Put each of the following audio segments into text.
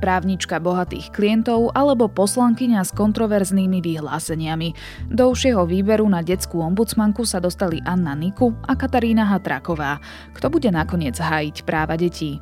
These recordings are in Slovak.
právnička bohatých klientov alebo poslankyňa s kontroverznými vyhláseniami. Do užšieho výberu na detskú ombudsmanku sa dostali Anna Niku a Katarína Hatráková. Kto bude nakoniec hájiť práva detí?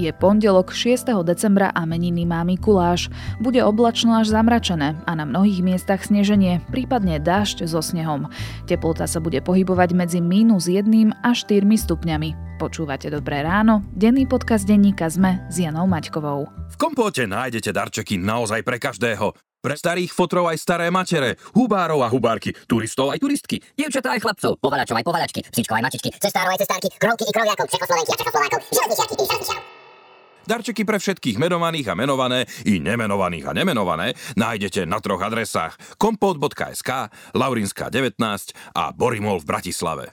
Je pondelok 6. decembra a meniny má Mikuláš. Bude oblačno až zamračené a na mnohých miestach sneženie, prípadne dážď so snehom. Teplota sa bude pohybovať medzi minus 1 až 4 stupňami. Počúvate Dobré ráno, denný podcast denníka ZME s Janou Maťkovou. V kompóte nájdete darčeky naozaj pre každého. Pre starých fotrov aj staré matere, hubárov a hubárky, turistov aj turistky. Dievčatá aj chlapcov, povalačov aj povalačky, psičkov aj mačičky, cestárov aj cestárky, krovky i kroviakov, Čechoslovenky a Čechoslovákov, železničiarky i železničiarov. Darčeky pre všetkých menovaných a menované i nemenovaných a nemenované nájdete na troch adresách kompot.sk, Laurinská 19 a Borimol v Bratislave.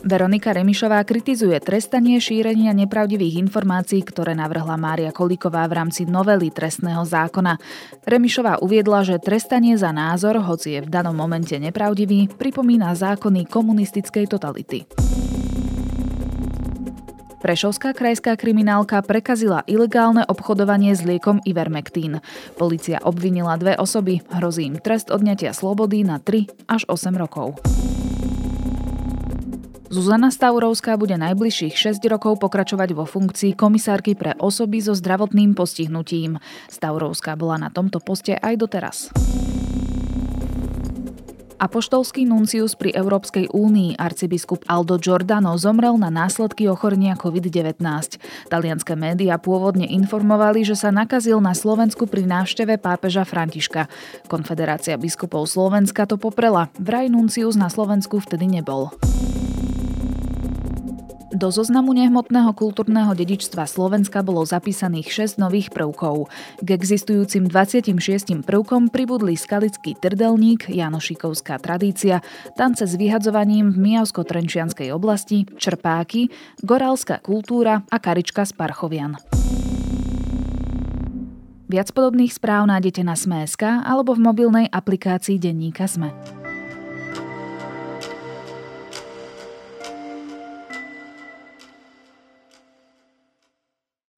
Veronika Remišová kritizuje trestanie šírenia nepravdivých informácií, ktoré navrhla Mária Kolíková v rámci novely trestného zákona. Remišová uviedla, že trestanie za názor, hoci je v danom momente nepravdivý, pripomína zákony komunistickej totality. Prešovská krajská kriminálka prekazila ilegálne obchodovanie s liekom Ivermectin. Polícia obvinila dve osoby, hrozí im trest odňatia slobody na 3 až 8 rokov. Zuzana Stavrovská bude najbližších 6 rokov pokračovať vo funkcii komisárky pre osoby so zdravotným postihnutím. Stavrovská bola na tomto poste aj doteraz. Apoštolský nuncius pri Európskej únii arcibiskup Aldo Giordano zomrel na následky ochorenia COVID-19. Talianské médiá pôvodne informovali, že sa nakazil na Slovensku pri návšteve pápeža Františka. Konfederácia biskupov Slovenska to poprela. Vraj nuncius na Slovensku vtedy nebol. Do zoznamu nehmotného kultúrneho dedičstva Slovenska bolo zapísaných 6 nových prvkov. K existujúcim 26 prvkom pribudli skalický trdelník, Janošikovská tradícia, tance s vyhadzovaním v Mijavsko-Trenčianskej oblasti, črpáky, gorálska kultúra a karička z Parchovian. Viac podobných správ nájdete na Sme.sk alebo v mobilnej aplikácii denníka Sme.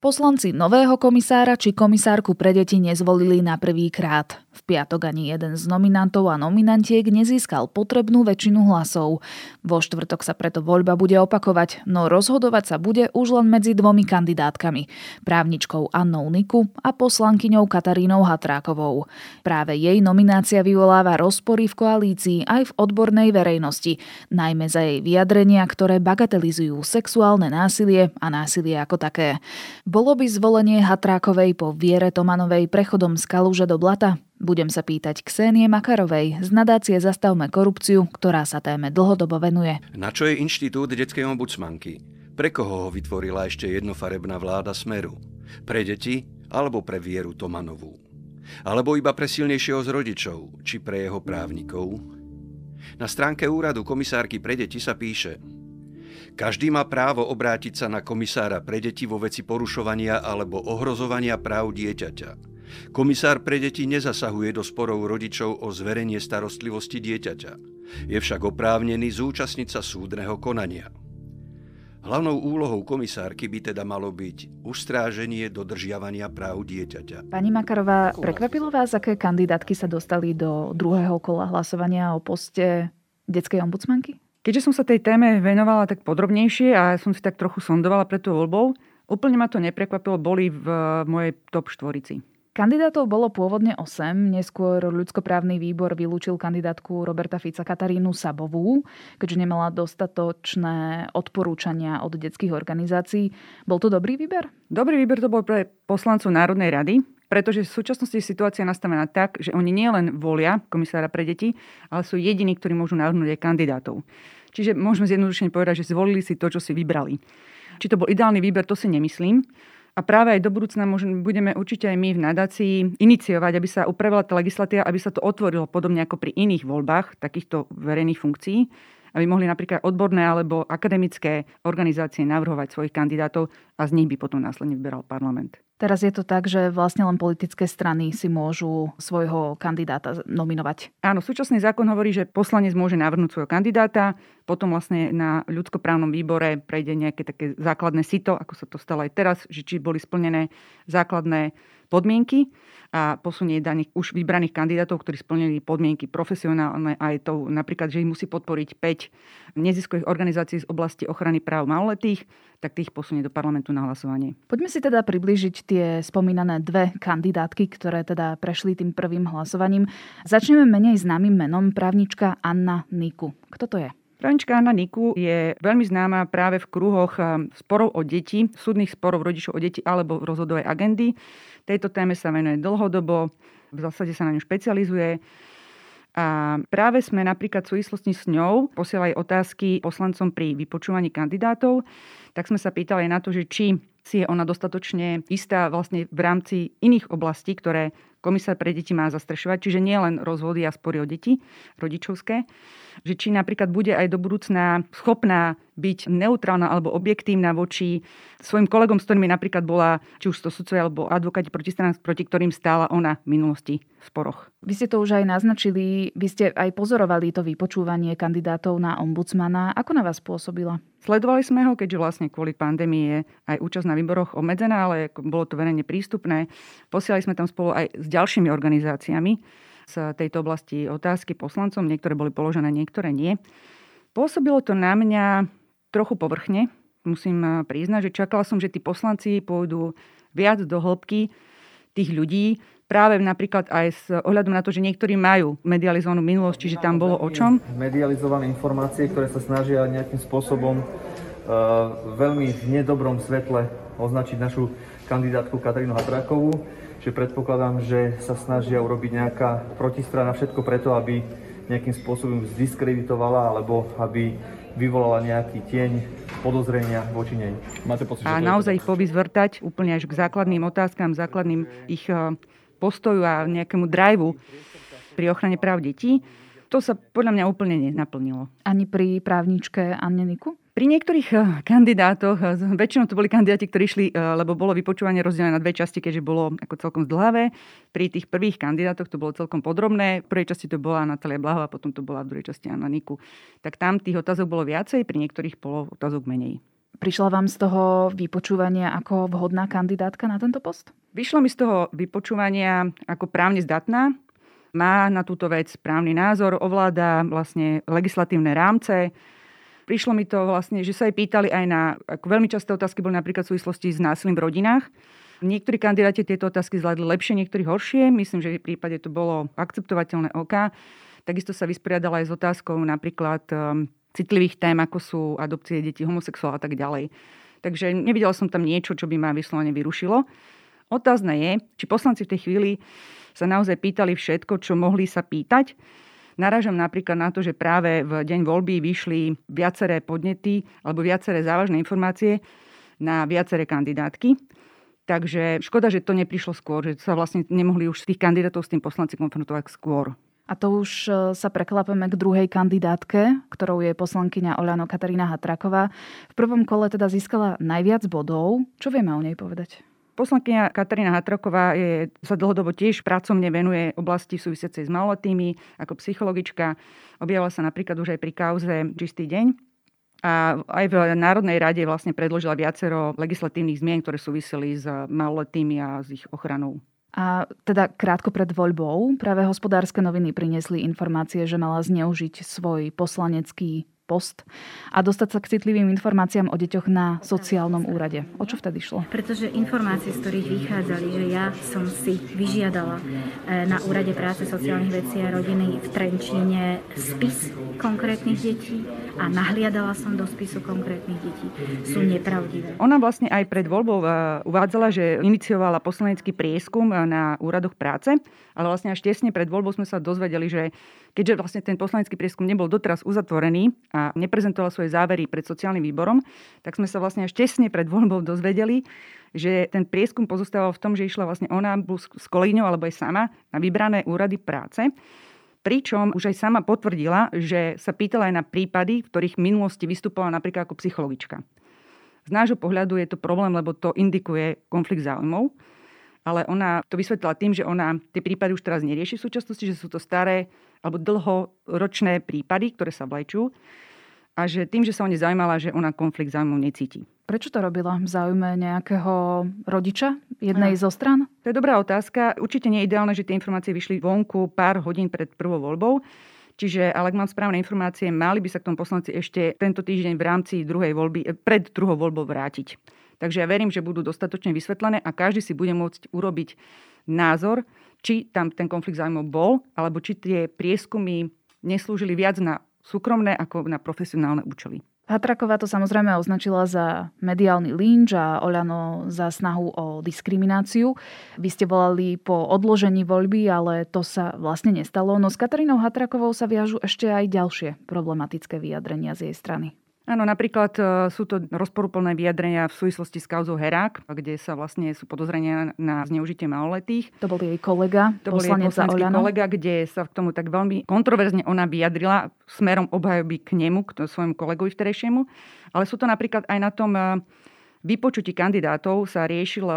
Poslanci nového komisára či komisárku pre deti nezvolili na prvý krát. Piatok ani jeden z nominantov a nominantiek nezískal potrebnú väčšinu hlasov. Vo štvrtok sa preto voľba bude opakovať, no rozhodovať sa bude už len medzi dvomi kandidátkami. Právničkou Annou Niku a poslankyňou Katarínou Hatrákovou. Práve jej nominácia vyvoláva rozpory v koalícii aj v odbornej verejnosti, najmä za jej vyjadrenia, ktoré bagatelizujú sexuálne násilie a násilie ako také. Bolo by zvolenie Hatrákovej po Viere Tomanovej prechodom z kaluže do blata? Budem sa pýtať Ksenie Makarovej z nadácie Zastavme korupciu, ktorá sa téme dlhodobo venuje. Na čo je Inštitút detskej ombudsmanky? Pre koho ho vytvorila ešte jednofarebná vláda Smeru? Pre deti alebo pre Vieru Tomanovú? Alebo iba pre silnejšieho z rodičov, či pre jeho právnikov? Na stránke úradu komisárky pre deti sa píše každý má právo obrátiť sa na komisára pre deti vo veci porušovania alebo ohrozovania práv dieťaťa. Komisár pre deti nezasahuje do sporov rodičov o zverenie starostlivosti dieťaťa. Je však oprávnený zúčastniť sa súdneho konania. Hlavnou úlohou komisárky by teda malo byť ustráženie dodržiavania práv dieťaťa. Pani Makarová, prekvapilo vás, aké kandidátky sa dostali do druhého kola hlasovania o poste detskej ombudsmanky? Keďže som sa tej téme venovala tak podrobnejšie a som si tak trochu sondovala pred tou voľbou, úplne ma to neprekvapilo, boli v mojej top štvorici. Kandidátov bolo pôvodne 8, neskôr ľudskoprávny výbor vylúčil kandidátku Roberta Fica Katarínu Sabovú, keďže nemala dostatočné odporúčania od detských organizácií. Bol to dobrý výber? Dobrý výber to bol pre poslancov Národnej rady, pretože v súčasnosti je situácia nastavená tak, že oni nielen volia komisára pre deti, ale sú jediní, ktorí môžu navrhnúť aj kandidátov. Čiže môžeme zjednodušene povedať, že zvolili si to, čo si vybrali. Či to bol ideálny výber, to si nemyslím A práve aj do budúcna budeme určite aj my v nadácii iniciovať, aby sa upravila tá legislatíva, aby sa to otvorilo podobne ako pri iných voľbách takýchto verejných funkcií, aby mohli napríklad odborné alebo akademické organizácie navrhovať svojich kandidátov a z nich by potom následne vyberal parlament. Teraz je to tak, že vlastne len politické strany si môžu svojho kandidáta nominovať. Áno, súčasný zákon hovorí, že poslanec môže navrhnúť svojho kandidáta, potom vlastne na ľudskoprávnom výbore prejde nejaké také základné sito, ako sa to stalo aj teraz, že či boli splnené základné podmienky a posunie daných už vybraných kandidátov, ktorí splnili podmienky profesionálne aj to napríklad, že ich musí podporiť 5 neziskových organizácií z oblasti ochrany práv maloletých, tak tých posunie do parlamentu na hlasovanie. Poďme si teda približiť tie spomínané dve kandidátky, ktoré teda prešli tým prvým hlasovaním. Začneme menej známym menom právnička Anna Niku. Kto to je? Právnička Anna Niku je veľmi známa práve v kruhoch eh, sporov o deti, súdnych sporov rodičov o deti alebo rozhodovej agendy. Tejto téme sa venuje dlhodobo, v zásade sa na ňu špecializuje. A práve sme napríklad v súvislosti s ňou posielali otázky poslancom pri vypočúvaní kandidátov, tak sme sa pýtali na to, že či si je ona dostatočne istá vlastne v rámci iných oblastí, ktoré komisár pre deti má zastrešovať, čiže nie len rozvody a spory o deti, rodičovské, že či napríklad bude aj do budúcna schopná byť neutrálna alebo objektívna voči svojim kolegom, s ktorými napríklad bola, či už to sudcovia alebo advokáti proti stranám, proti ktorým stála ona v minulosti v sporoch. Vy ste to už aj naznačili, vy ste aj pozorovali to vypočúvanie kandidátov na ombudsmana. Ako na vás pôsobila? Sledovali sme ho, keďže vlastne kvôli pandémii je aj účasť na výboroch obmedzená, ale bolo to verejne prístupné. Posielali sme tam spolu aj s ďalšími organizáciami z tejto oblasti otázky poslancom. Niektoré boli položené, niektoré nie. Pôsobilo to na mňa trochu povrchne. Musím priznať, že čakala som, že tí poslanci pôjdu viac do hĺbky tých ľudí, práve napríklad aj s ohľadom na to, že niektorí majú medializovanú minulosť, čiže tam bolo o čom? Medializované informácie, ktoré sa snažia nejakým spôsobom uh, veľmi v nedobrom svetle označiť našu kandidátku Katarínu Hatrákovú, že predpokladám, že sa snažia urobiť nejaká protistrana všetko preto, aby nejakým spôsobom zdiskreditovala alebo aby vyvolala nejaký tieň podozrenia voči nej. Máte pocit, a naozaj ich povyzvrtať úplne až k základným otázkam, základným ich eh, postoju a nejakému driveu pri ochrane práv detí, to sa podľa mňa úplne nenaplnilo. Ani pri právničke Anne Niku? Pri niektorých eh, kandidátoch, eh, väčšinou to boli kandidáti, ktorí šli, lebo bolo vypočúvanie rozdelené na dve časti, keďže bolo ako celkom zdlhavé. Pri tých prvých kandidátoch to bolo celkom podrobné. V prvej časti to bola Natália Blahová, potom to bola v druhej časti Anna Niku. Tak tam tých otázok bolo viacej, pri niektorých bolo otázok menej. Prišla vám z toho vypočúvania ako vhodná kandidátka na tento post? Vyšlo mi z toho vypočúvania ako právne zdatná. Má na túto vec právny názor, ovláda vlastne legislatívne rámce. Prišlo mi to vlastne, že sa jej pýtali aj na, ako veľmi časté otázky boli napríklad v súvislosti s násilím v rodinách. Niektorí kandidáti tieto otázky zvládli lepšie, niektorí horšie. Myslím, že v prípade to bolo akceptovateľné oka. Takisto sa vysporiadala aj s otázkou napríklad um, citlivých tém, ako sú adopcie detí, homosexuál a tak ďalej. Takže nevidela som tam niečo, čo by ma vyslovene vyrušilo. Otázne je, či poslanci v tej chvíli sa naozaj pýtali všetko, čo mohli sa pýtať. Narážam napríklad na to, že práve v deň voľby vyšli viaceré podnety alebo viaceré závažné informácie na viaceré kandidátky. Takže škoda, že to neprišlo skôr, že sa vlastne nemohli už tých kandidátov s tým poslanci konfrontovať skôr. A to už e, sa preklapeme k druhej kandidátke, ktorou je poslankyňa Oľano Katarína Hatraková. V prvom kole teda získala najviac bodov. Čo vieme o nej povedať? Poslankyňa Katarína Hatraková je, sa dlhodobo tiež pracovne venuje oblasti súvisiacej s maloletými ako psychologička. Objavila sa napríklad už aj pri kauze Čistý deň. A aj v Národnej rade vlastne predložila viacero legislatívnych zmien, ktoré súviseli s maloletými a s ich ochranou. A teda krátko pred voľbou práve hospodárske noviny priniesli informácie, že mala zneužiť svoj poslanecký post a dostať sa k citlivým informáciám o deťoch na sociálnom úrade. O čo vtedy šlo? Pretože informácie, z ktorých vychádzali, že ja som si vyžiadala e, na úrade práce sociálnych vecí a rodiny v Trenčíne spis konkrétnych detí a nahliadala som do spisu konkrétnych detí, sú nepravdivé. Ona vlastne aj pred voľbou e, uvádzala, že iniciovala poslanecký prieskum e, na úradoch práce, ale vlastne až tesne pred voľbou sme sa dozvedeli, že keďže vlastne ten poslanecký prieskum nebol doteraz uzatvorený a neprezentovala svoje závery pred sociálnym výborom, tak sme sa vlastne až tesne pred voľbou dozvedeli, že ten prieskum pozostával v tom, že išla vlastne ona s kolegyňou alebo aj sama na vybrané úrady práce. Pričom už aj sama potvrdila, že sa pýtala aj na prípady, v ktorých v minulosti vystupovala napríklad ako psychologička. Z nášho pohľadu je to problém, lebo to indikuje konflikt záujmov ale ona to vysvetlila tým, že ona tie prípady už teraz nerieši v súčasnosti, že sú to staré alebo dlhoročné prípady, ktoré sa vlečú a že tým, že sa o ne zaujímala, že ona konflikt záujmov necíti. Prečo to robila? V záujme nejakého rodiča? Jednej zo stran? To je dobrá otázka. Určite nie je ideálne, že tie informácie vyšli vonku pár hodín pred prvou voľbou. Čiže, ale ak mám správne informácie, mali by sa k tomu poslanci ešte tento týždeň v rámci druhej voľby, eh, pred druhou voľbou vrátiť. Takže ja verím, že budú dostatočne vysvetlené a každý si bude môcť urobiť názor, či tam ten konflikt zájmov bol, alebo či tie prieskumy neslúžili viac na súkromné ako na profesionálne účely. Hatraková to samozrejme označila za mediálny lynč a Oľano za snahu o diskrimináciu. Vy ste volali po odložení voľby, ale to sa vlastne nestalo. No s Katarínou Hatrakovou sa viažu ešte aj ďalšie problematické vyjadrenia z jej strany. Áno, napríklad e, sú to rozporúplné vyjadrenia v súvislosti s kauzou Herák, kde sa vlastne sú podozrenia na zneužitie maloletých. To bol jej kolega, to bol jej kolega, kde sa k tomu tak veľmi kontroverzne ona vyjadrila smerom obhajoby k nemu, k svojmu kolegovi vterejšiemu. Ale sú to napríklad aj na tom e, vypočutí kandidátov sa riešil e,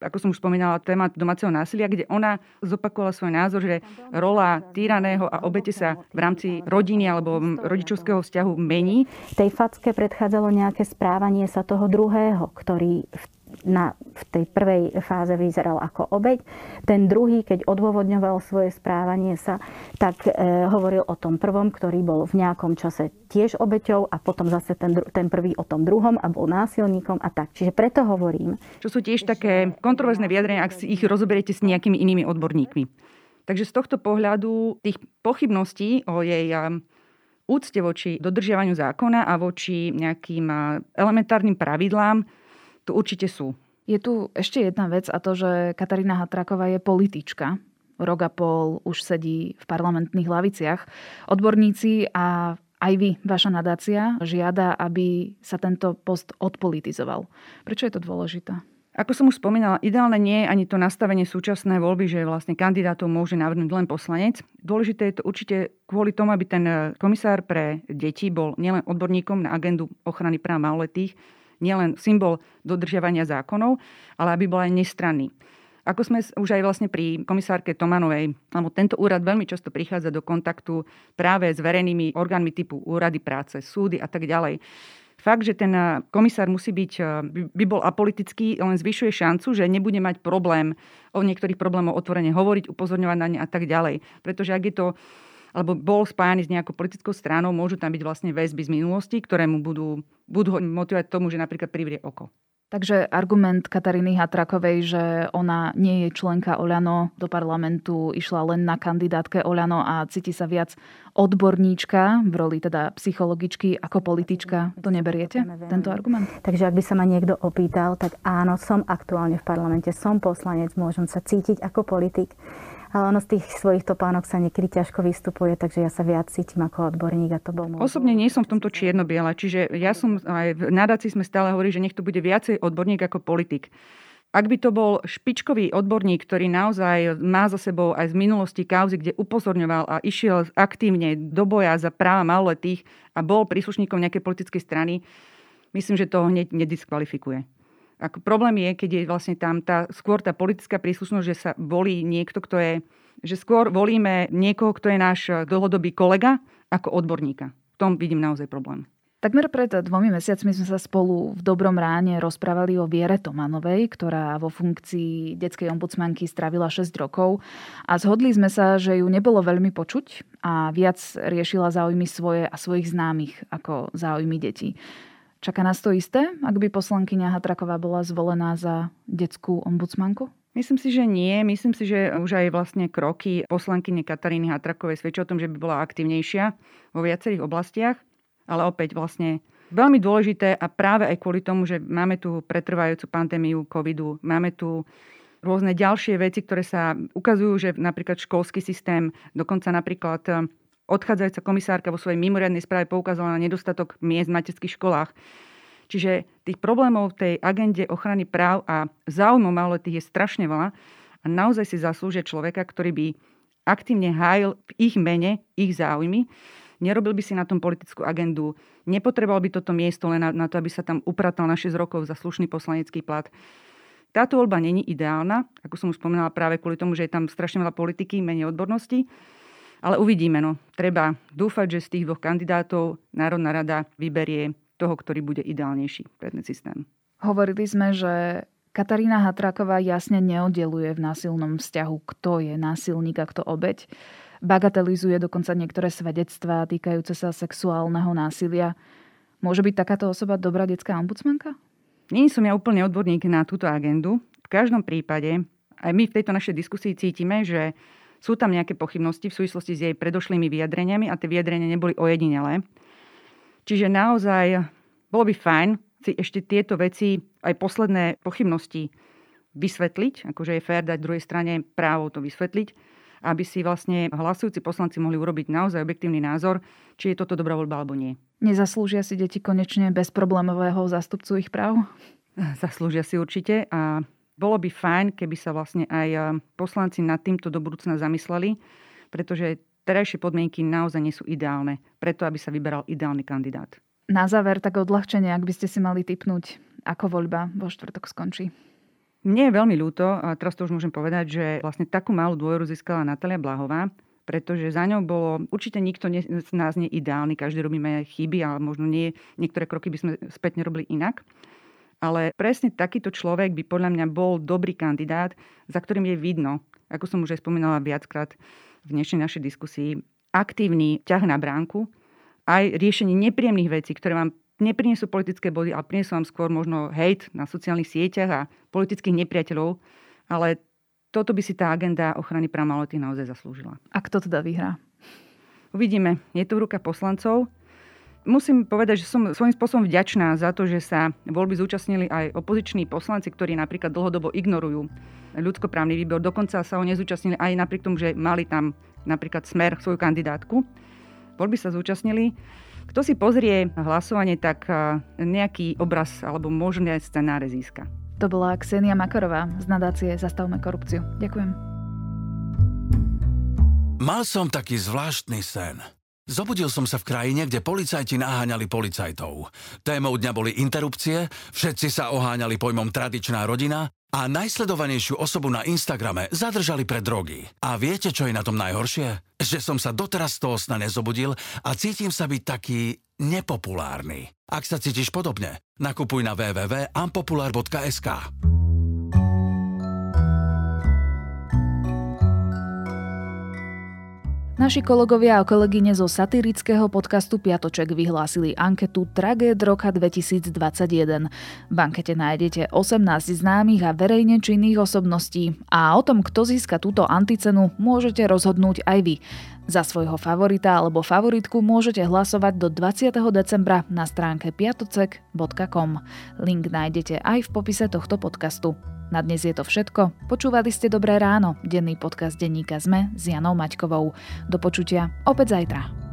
ako som už spomínala, téma domáceho násilia, kde ona zopakovala svoj názor, že rola týraného a obete sa v rámci rodiny alebo rodičovského vzťahu mení. Tej facke predchádzalo nejaké správanie sa toho druhého, ktorý v na, v tej prvej fáze vyzeral ako obeď. Ten druhý, keď odôvodňoval svoje správanie sa, tak e, hovoril o tom prvom, ktorý bol v nejakom čase tiež obeťou a potom zase ten, ten prvý o tom druhom a bol násilníkom a tak. Čiže preto hovorím. Čo sú tiež také kontroverzné vyjadrenia, ak si ich rozoberiete s nejakými inými odborníkmi. Takže z tohto pohľadu tých pochybností o jej úcte voči dodržiavaniu zákona a voči nejakým elementárnym pravidlám tu určite sú. Je tu ešte jedna vec a to, že Katarína Hatraková je politička. Rok a pol už sedí v parlamentných laviciach. Odborníci a aj vy, vaša nadácia, žiada, aby sa tento post odpolitizoval. Prečo je to dôležité? Ako som už spomínala, ideálne nie je ani to nastavenie súčasnej voľby, že vlastne kandidátov môže navrhnúť len poslanec. Dôležité je to určite kvôli tomu, aby ten komisár pre deti bol nielen odborníkom na agendu ochrany práv maloletých, nielen symbol dodržiavania zákonov, ale aby bol aj nestranný. Ako sme už aj vlastne pri komisárke Tomanovej, lebo tento úrad veľmi často prichádza do kontaktu práve s verejnými orgánmi typu úrady práce, súdy a tak ďalej. Fakt, že ten komisár musí byť, by bol apolitický, len zvyšuje šancu, že nebude mať problém o niektorých problémoch otvorene hovoriť, upozorňovať na ne a tak ďalej. Pretože ak je to alebo bol spájaný s nejakou politickou stranou, môžu tam byť vlastne väzby z minulosti, ktoré mu budú, budú ho motivovať tomu, že napríklad privrie oko. Takže argument Kataríny Hatrakovej, že ona nie je členka Oľano, do parlamentu išla len na kandidátke Oľano a cíti sa viac odborníčka v roli teda psychologičky ako politička, to neberiete, tento argument? Takže ak by sa ma niekto opýtal, tak áno, som aktuálne v parlamente, som poslanec, môžem sa cítiť ako politik ale ono z tých svojich topánok sa niekedy ťažko vystupuje, takže ja sa viac cítim ako odborník a to bol môj. Osobne nie som v tomto čierno-biela, čiže ja som aj v nadácii sme stále hovorili, že nech to bude viacej odborník ako politik. Ak by to bol špičkový odborník, ktorý naozaj má za sebou aj z minulosti kauzy, kde upozorňoval a išiel aktívne do boja za práva maloletých a bol príslušníkom nejakej politickej strany, myslím, že to hneď nediskvalifikuje. Ako problém je, keď je vlastne tam tá, skôr tá politická príslušnosť, že sa volí niekto, kto je, že skôr volíme niekoho, kto je náš dlhodobý kolega, ako odborníka. V tom vidím naozaj problém. Takmer pred dvomi mesiacmi sme sa spolu v Dobrom ráne rozprávali o Viere Tomanovej, ktorá vo funkcii detskej ombudsmanky stravila 6 rokov a zhodli sme sa, že ju nebolo veľmi počuť a viac riešila záujmy svoje a svojich známych ako záujmy detí. Čaká nás to isté, ak by poslankyňa Hatraková bola zvolená za detskú ombudsmanku? Myslím si, že nie. Myslím si, že už aj vlastne kroky poslankyne Kataríny Hatrakovej svedčia o tom, že by bola aktívnejšia vo viacerých oblastiach. Ale opäť vlastne veľmi dôležité a práve aj kvôli tomu, že máme tu pretrvajúcu pandémiu covidu, máme tu rôzne ďalšie veci, ktoré sa ukazujú, že napríklad školský systém, dokonca napríklad odchádzajúca komisárka vo svojej mimoriadnej správe poukázala na nedostatok miest v materských školách. Čiže tých problémov v tej agende ochrany práv a záujmov maloletých je strašne veľa a naozaj si zaslúžia človeka, ktorý by aktívne hájil v ich mene ich záujmy, nerobil by si na tom politickú agendu, nepotreboval by toto miesto len na, na to, aby sa tam upratal na 6 rokov za slušný poslanecký plat. Táto voľba není ideálna, ako som už spomínala práve kvôli tomu, že je tam strašne veľa politiky, menej odbornosti, ale uvidíme. No. Treba dúfať, že z tých dvoch kandidátov Národná rada vyberie toho, ktorý bude ideálnejší pre ten systém. Hovorili sme, že Katarína Hatráková jasne neoddeluje v násilnom vzťahu, kto je násilník a kto obeď. Bagatelizuje dokonca niektoré svedectvá týkajúce sa sexuálneho násilia. Môže byť takáto osoba dobrá detská ombudsmanka? Nie som ja úplne odborník na túto agendu. V každom prípade aj my v tejto našej diskusii cítime, že sú tam nejaké pochybnosti v súvislosti s jej predošlými vyjadreniami a tie vyjadrenia neboli ojedinelé. Čiže naozaj bolo by fajn si ešte tieto veci, aj posledné pochybnosti vysvetliť, akože je fér dať druhej strane právo to vysvetliť, aby si vlastne hlasujúci poslanci mohli urobiť naozaj objektívny názor, či je toto dobrá voľba alebo nie. Nezaslúžia si deti konečne bezproblémového zástupcu ich práv? Zaslúžia si určite a bolo by fajn, keby sa vlastne aj poslanci nad týmto do budúcna zamysleli, pretože terajšie podmienky naozaj nie sú ideálne, preto aby sa vyberal ideálny kandidát. Na záver tak odľahčenie, ak by ste si mali typnúť, ako voľba vo štvrtok skončí. Mne je veľmi ľúto, a teraz to už môžem povedať, že vlastne takú malú dôveru získala Natália Blahová, pretože za ňou bolo, určite nikto z nás nie ideálny, každý robíme chyby, ale možno nie, niektoré kroky by sme spätne robili inak. Ale presne takýto človek by podľa mňa bol dobrý kandidát, za ktorým je vidno, ako som už aj spomínala viackrát, v dnešnej našej diskusii aktívny ťah na bránku, aj riešenie nepríjemných vecí, ktoré vám neprinesú politické body, ale prinesú vám skôr možno hejt na sociálnych sieťach a politických nepriateľov. Ale toto by si tá agenda ochrany práv maloletých naozaj zaslúžila. A kto teda vyhrá? Uvidíme. Je to v ruka poslancov. Musím povedať, že som svojím spôsobom vďačná za to, že sa voľby zúčastnili aj opoziční poslanci, ktorí napríklad dlhodobo ignorujú ľudskoprávny výbor. Dokonca sa ho nezúčastnili aj napriek tomu, že mali tam napríklad smer svoju kandidátku. Voľby sa zúčastnili. Kto si pozrie hlasovanie, tak nejaký obraz alebo možné scenáre získa. To bola Ksenia Makarová z nadácie Zastavme korupciu. Ďakujem. Mal som taký zvláštny sen. Zobudil som sa v krajine, kde policajti naháňali policajtov. Témou dňa boli interrupcie, všetci sa oháňali pojmom tradičná rodina a najsledovanejšiu osobu na Instagrame zadržali pre drogy. A viete, čo je na tom najhoršie? Že som sa doteraz z toho sna nezobudil a cítim sa byť taký nepopulárny. Ak sa cítiš podobne, nakupuj na www.ampopular.sk. Naši kolegovia a kolegyne zo satirického podcastu Piatoček vyhlásili anketu Tragéd roka 2021. V ankete nájdete 18 známych a verejne činných osobností a o tom, kto získa túto anticenu, môžete rozhodnúť aj vy. Za svojho favorita alebo favoritku môžete hlasovať do 20. decembra na stránke piatocek.com. Link nájdete aj v popise tohto podcastu. Na dnes je to všetko. Počúvali ste Dobré ráno, denný podcast denníka ZME s Janou Maťkovou. Do počutia opäť zajtra.